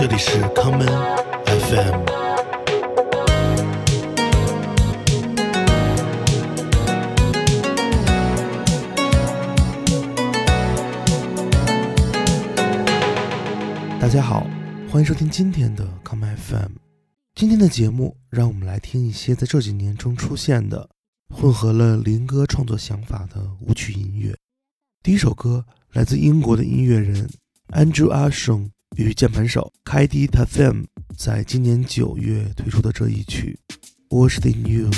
这里是 common FM。大家好，欢迎收听今天的康门 FM。今天的节目，让我们来听一些在这几年中出现的、混合了林哥创作想法的舞曲音乐。第一首歌来自英国的音乐人 Andrew Ashon 与键盘手 Kaidi Tatham 在今年九月推出的这一曲《Worse Than You》。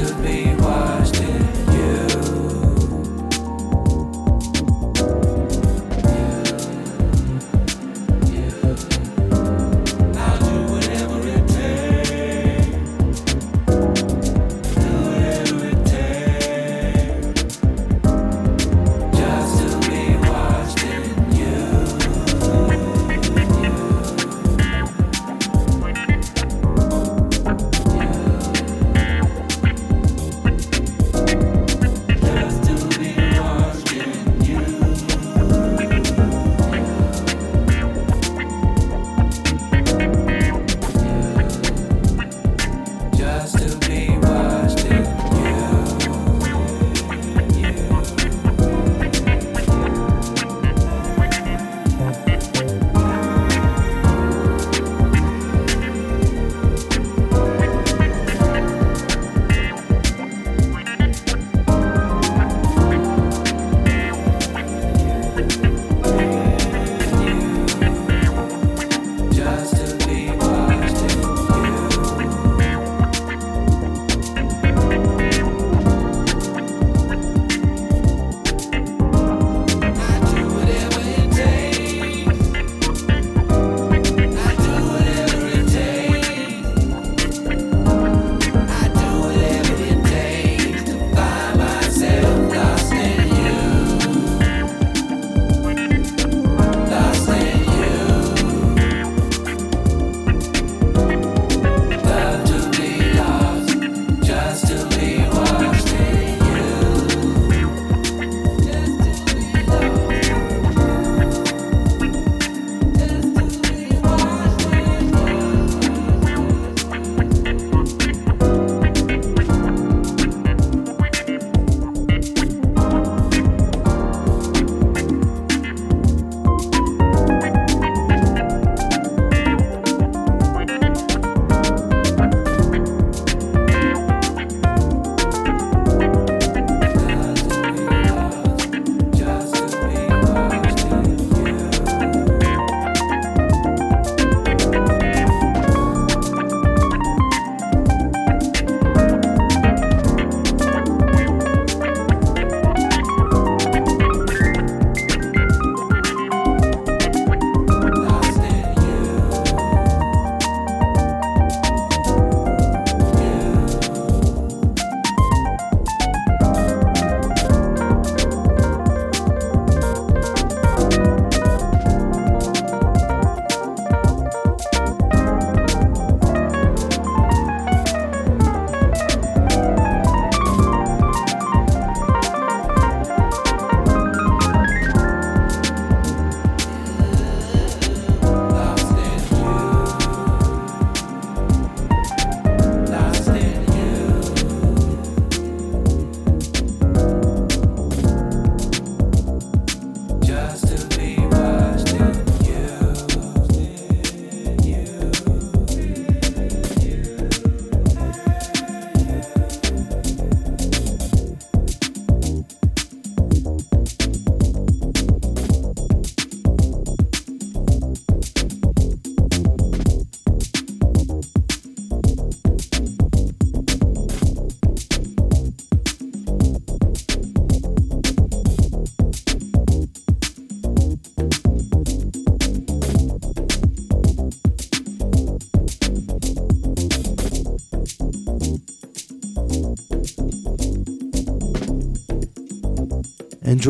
to be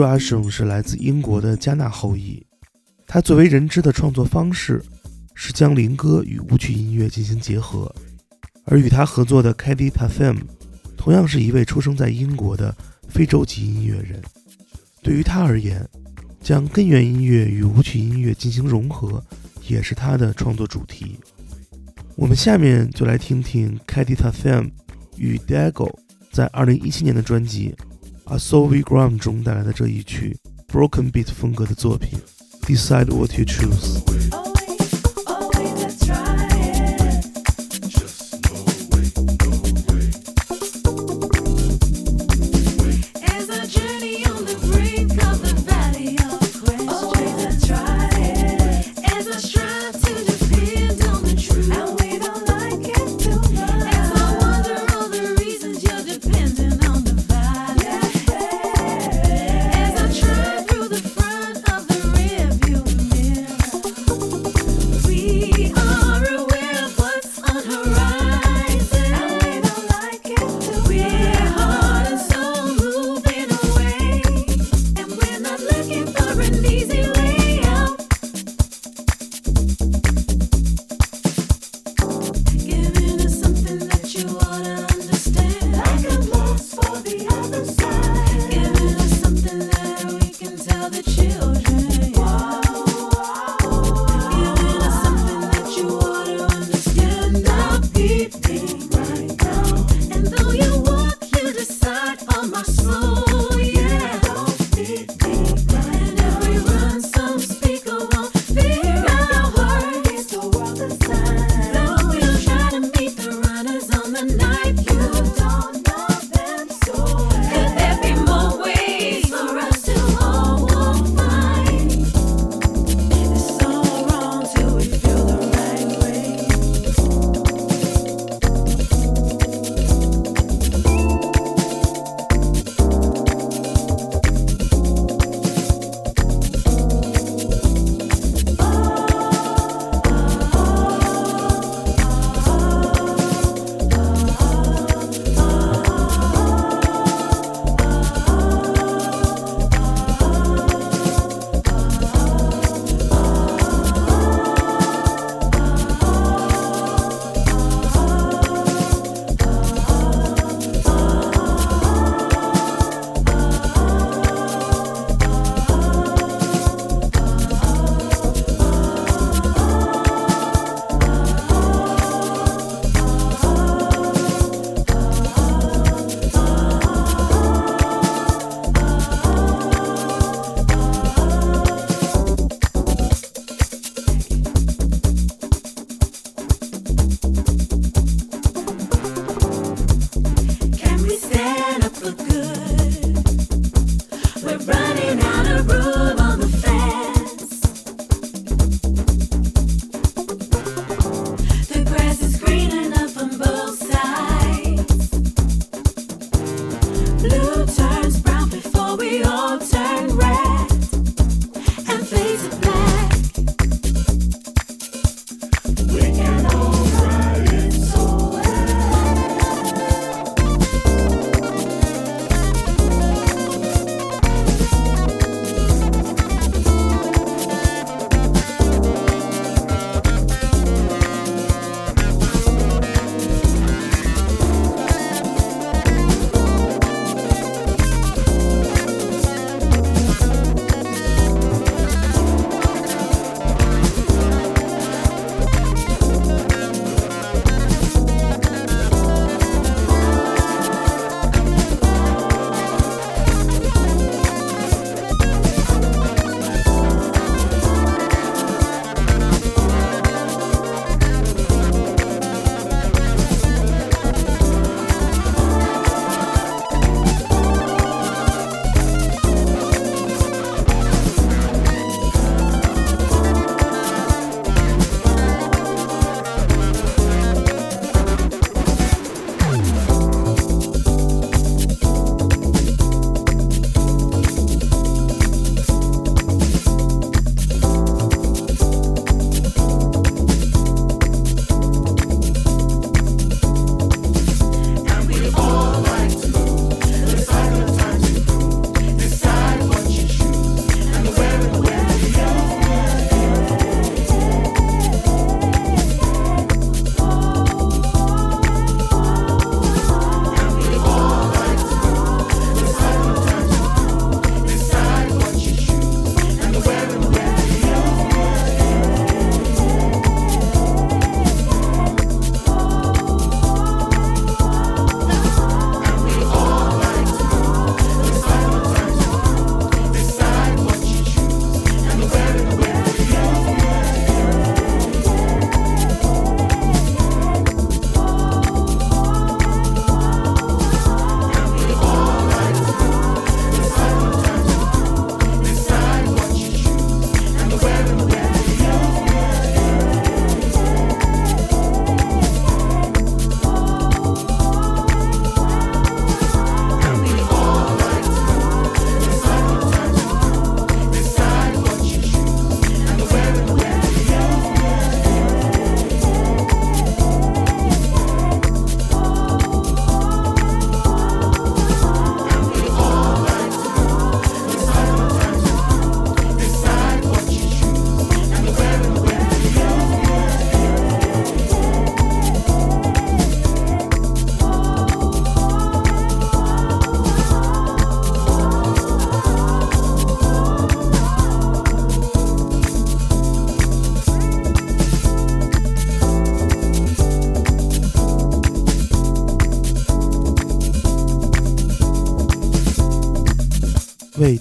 Andrew Ashram 是来自英国的加纳后裔，他最为人知的创作方式是将灵歌与舞曲音乐进行结合，而与他合作的 Kadi Tafem 同样是一位出生在英国的非洲籍音乐人。对于他而言，将根源音乐与舞曲音乐进行融合，也是他的创作主题。我们下面就来听听 Kadi Tafem 与 Dago 在2017年的专辑《A Soul We Ground》中带来的这一曲 Broken Beat 风格的作品《Decide What You Choose》。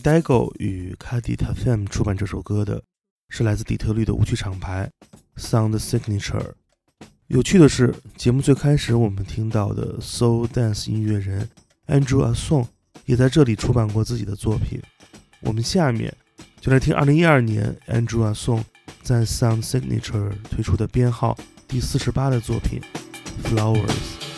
为 Dago 与 Cady Tafam 出版这首歌的是来自底特律的舞曲厂牌 Sound Signature。有趣的是，节目最开始我们听到的 Soul Dance 音乐人 Andrew Asong 也在这里出版过自己的作品。我们下面就来听2012年 Andrew Asong 在 Sound Signature 推出的编号第四十八的作品 Flowers。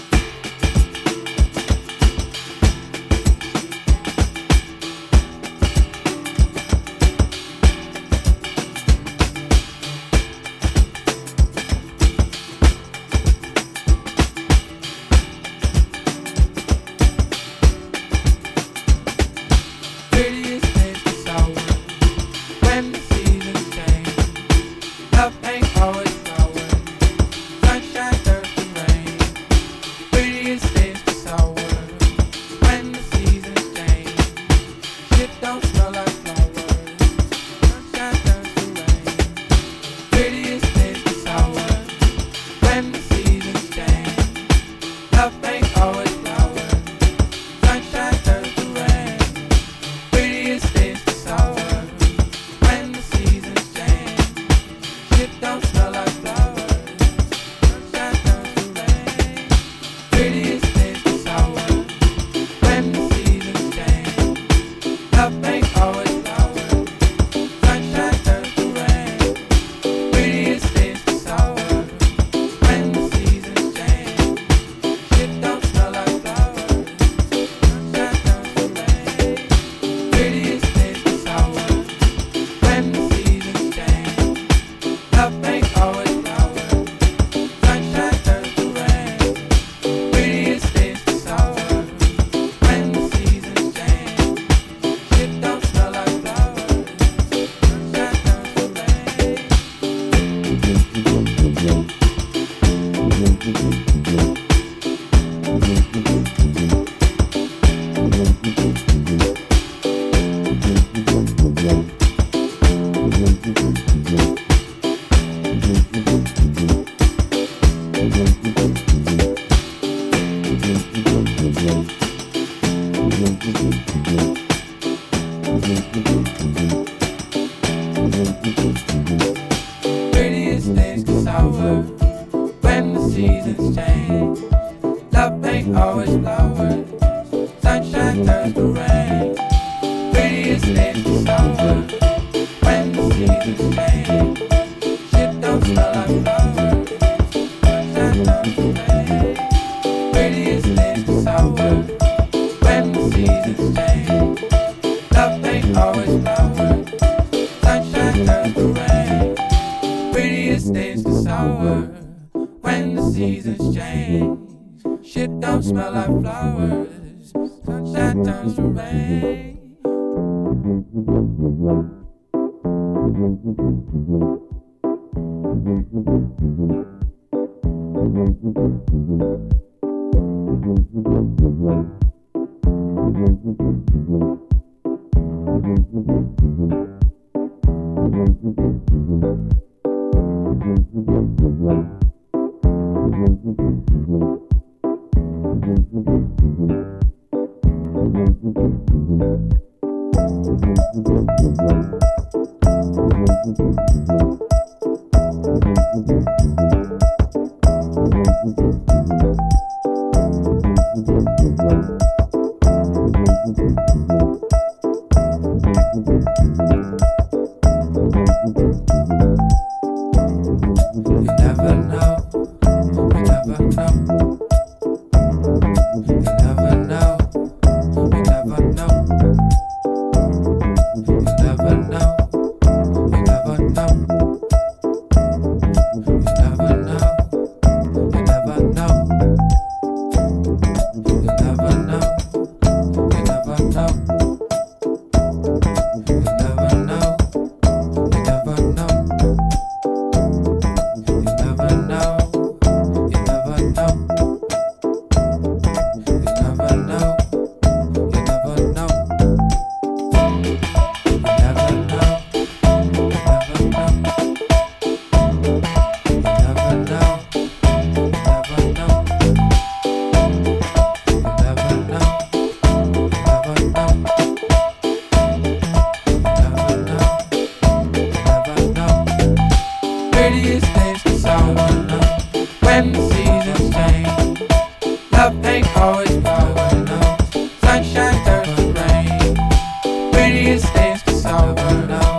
Havana.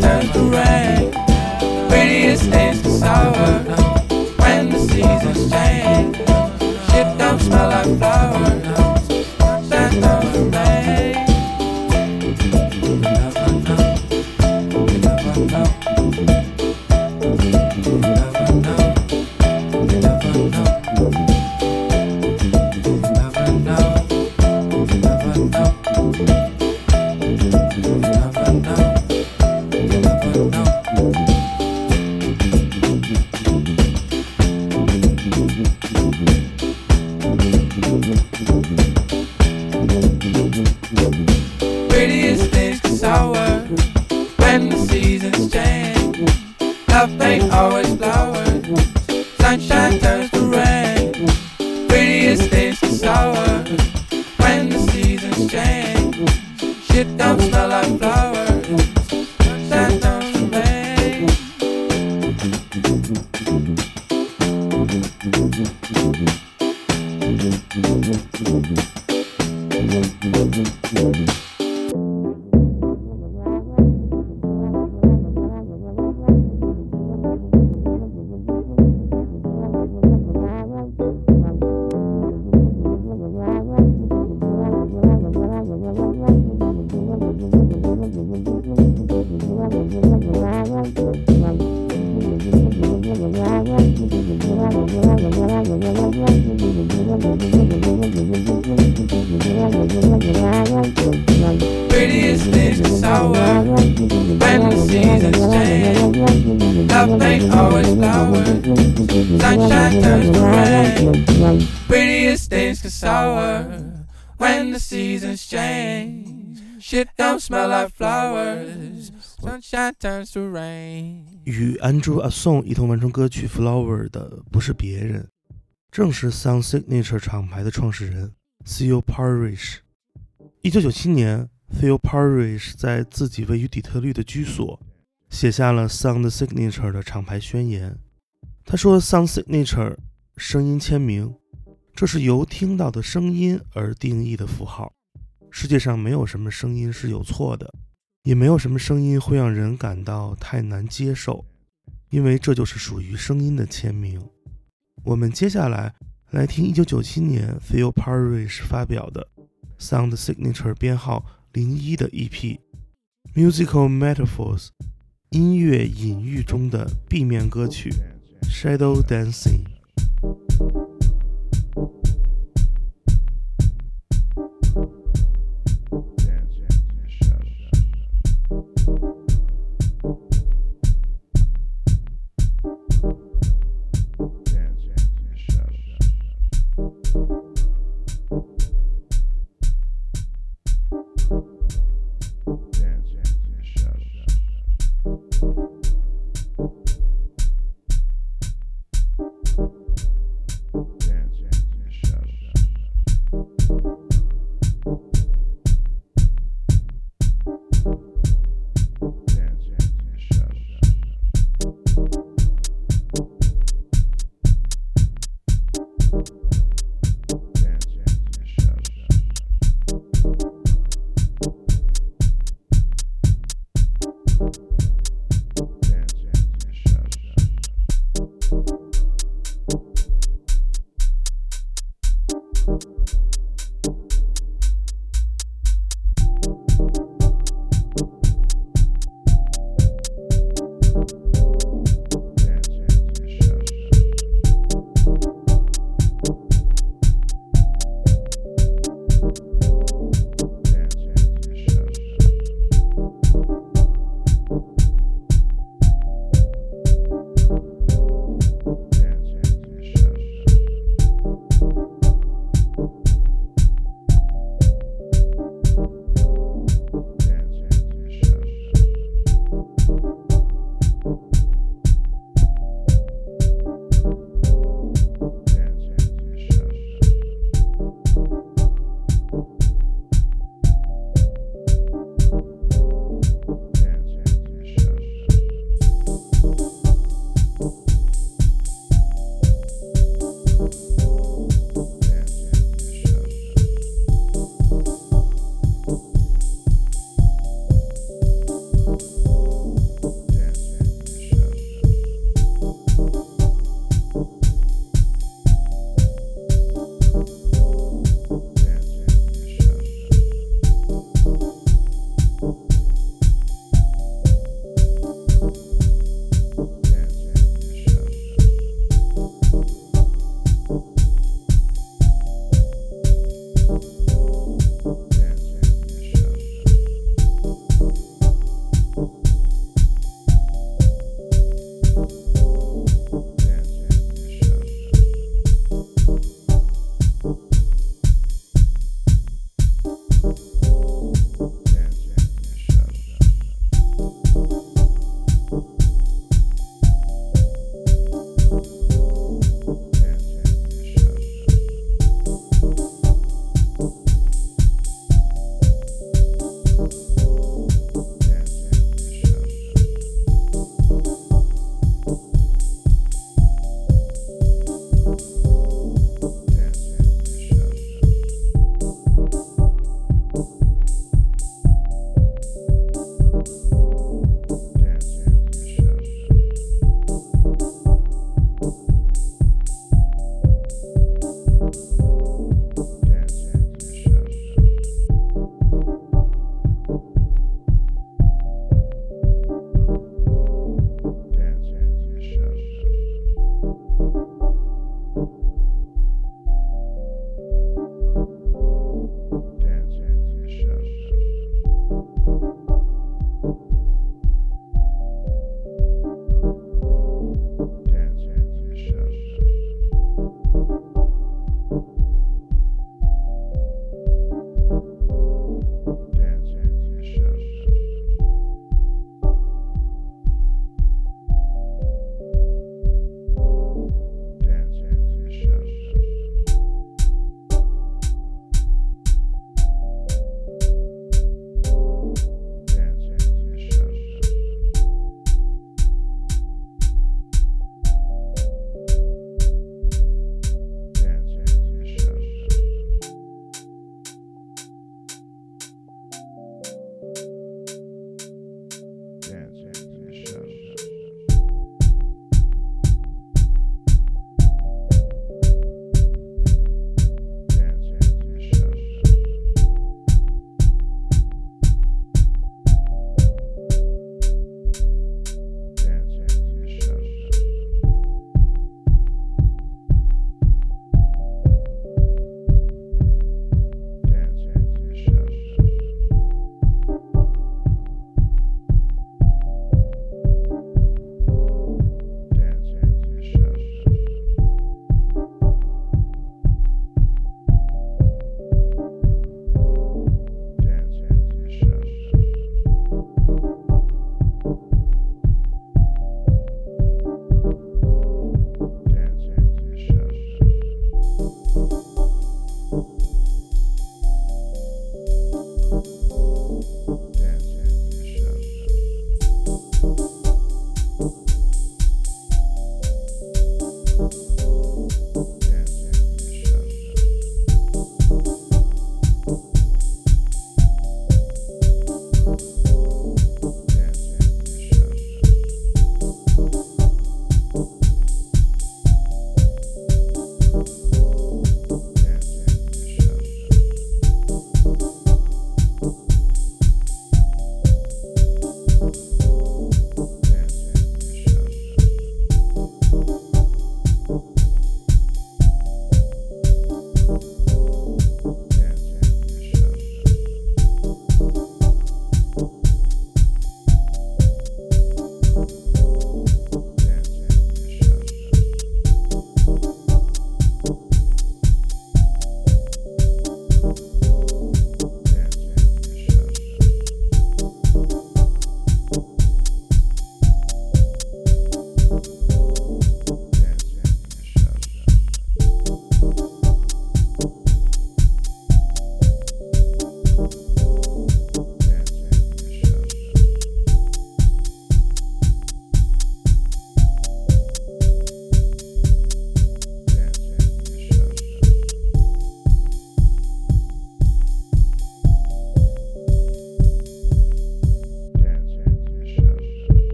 tanto Prettiest things to sour when the seasons change. Love ain't always flowers. Sunshine turns to rain. Prettiest things to sour when the seasons change. Shit don't smell like flowers. Sunshine turns to rain. 与 Andrew a Song 一同完成歌曲《Flower》的不是别人， 正是 Sound Signature 厂牌的创始人 Theo Parrish。一九九七年，Theo Parrish 在自己位于底特律的居所写下了 Sound Signature 的厂牌宣言。他说：“Sound Signature 声音签名，这是由听到的声音而定义的符号。世界上没有什么声音是有错的。”也没有什么声音会让人感到太难接受，因为这就是属于声音的签名。我们接下来来听1997年 Phil Parrish 发表的 Sound Signature 编号零一的 EP《Musical Metaphors》音乐隐喻中的 B 面歌曲《Shadow Dancing》。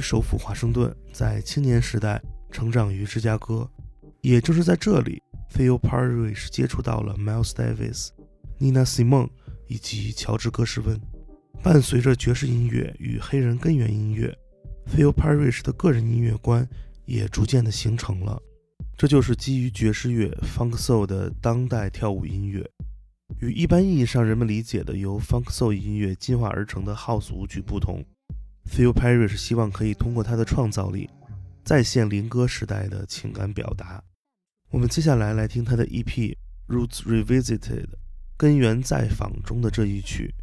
首府华盛顿，在青年时代成长于芝加哥。也就是在这里，Phil Parrish 接触到了 Miles Davis、Nina Simone 以及乔治·戈什温。伴随着爵士音乐与黑人根源音乐，Phil Parrish 的个人音乐观也逐渐的形成了。这就是基于爵士乐 Funk Soul 的当代跳舞音乐。与一般意义上人们理解的由 Funk Soul 音乐进化而成的 House 舞曲不同 Phil Perry 是希望可以通过他的创造力，再现林歌时代的情感表达。我们接下来来听他的 EP Roots Revisited 根源再访中的这一曲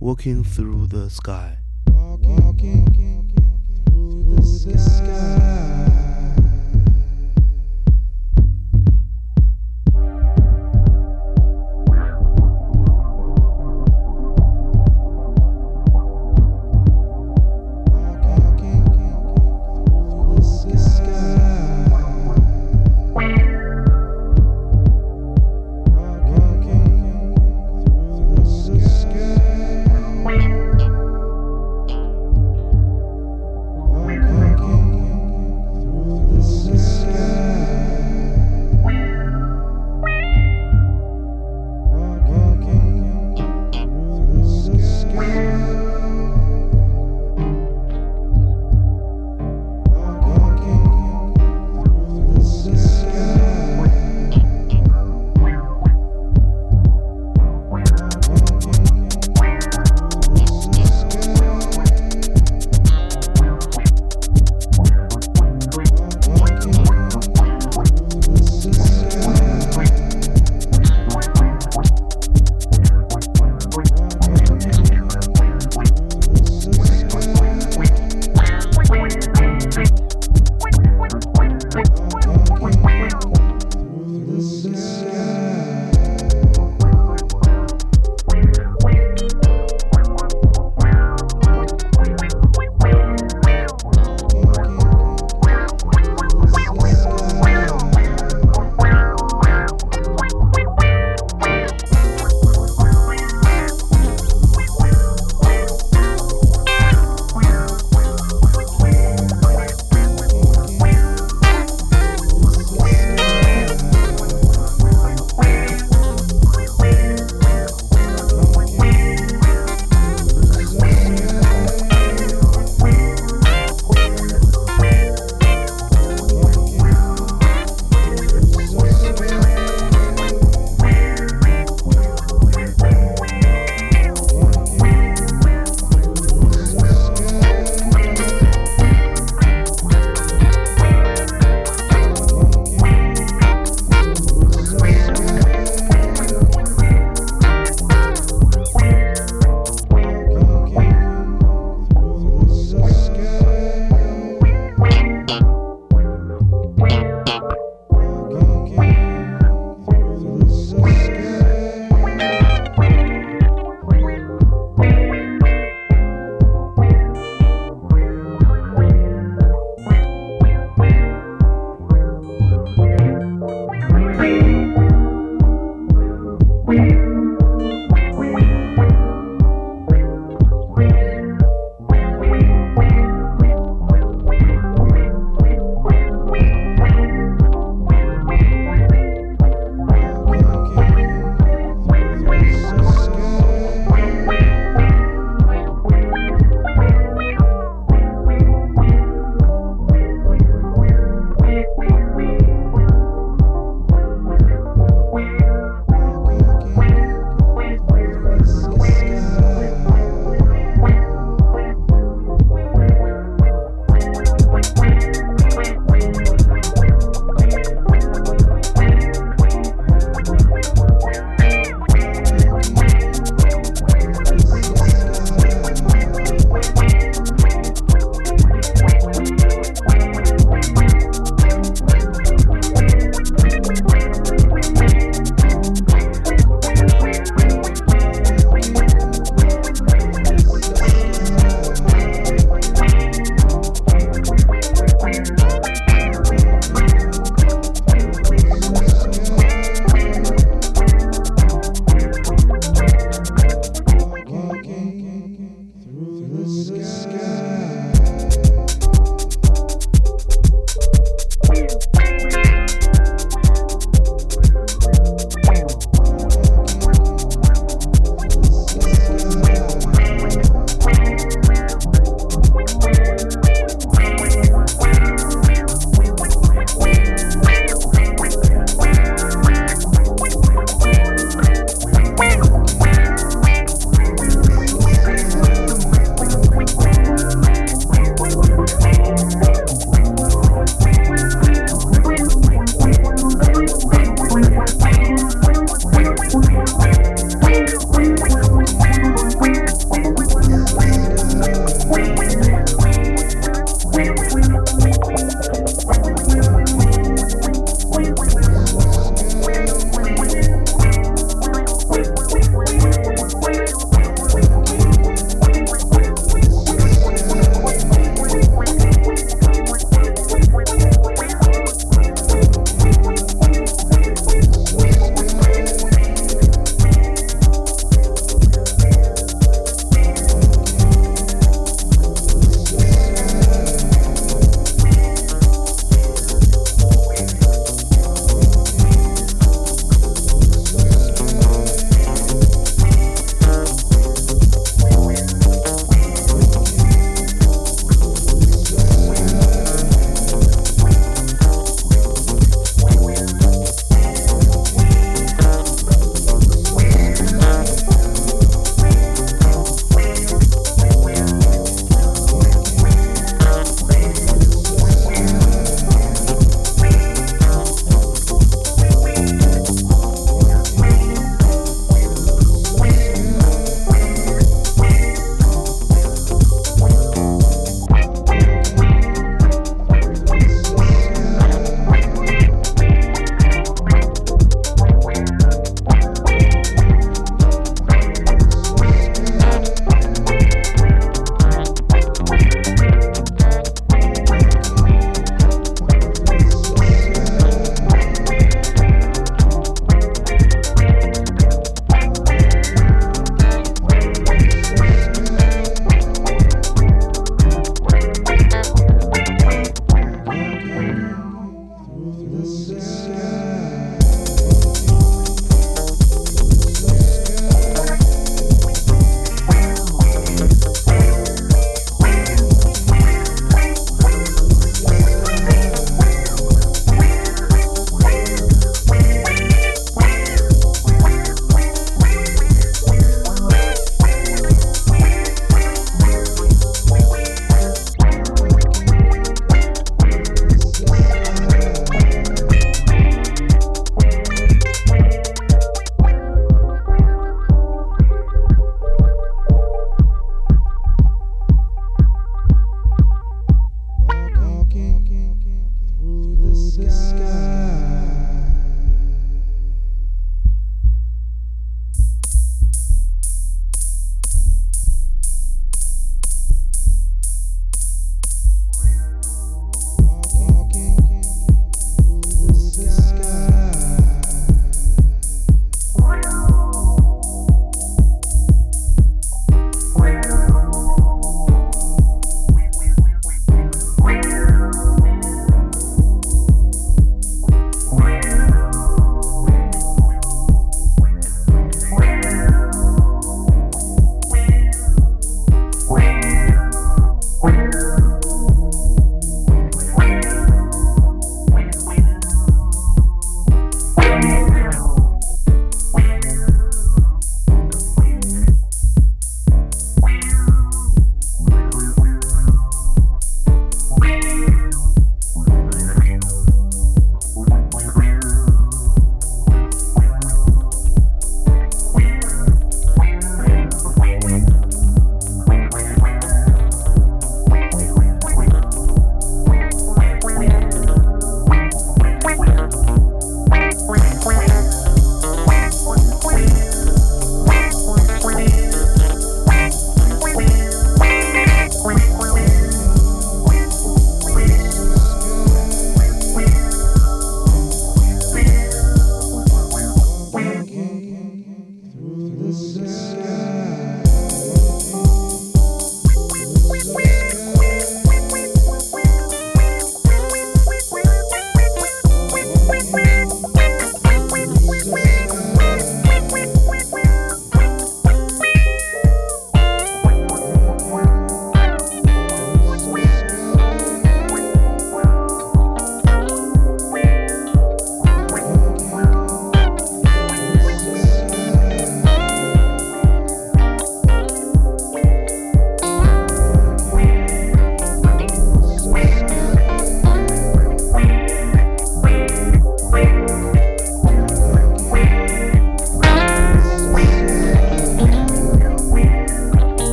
Walking Through the Sky。Walking through the sky.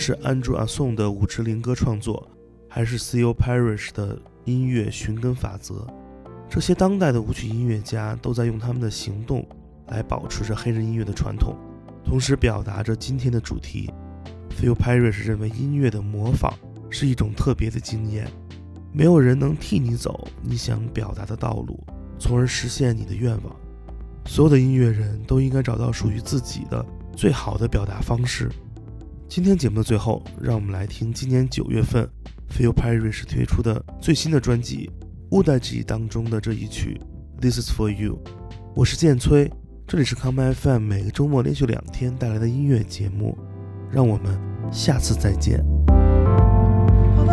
是 Andrew a s o n 的舞池灵歌创作，还是 C.O. Parish 的音乐寻根法则，这些当代的舞曲音乐家都在用他们的行动来保持着黑人音乐的传统，同时表达着今天的主题。Phil Parrish 认为音乐的模仿是一种特别的经验，没有人能替你走你想表达的道路，从而实现你的愿望。所有的音乐人都应该找到属于自己的最好的表达方式。今天节目的最后，让我们来听今年九月份 Phil Parrish 推出的最新的专辑《乌代记》当中的这一曲《This Is For You》。我是剑崔，这里是康麦 FM，每个周末连续两天带来的音乐节目。让我们下次再见。For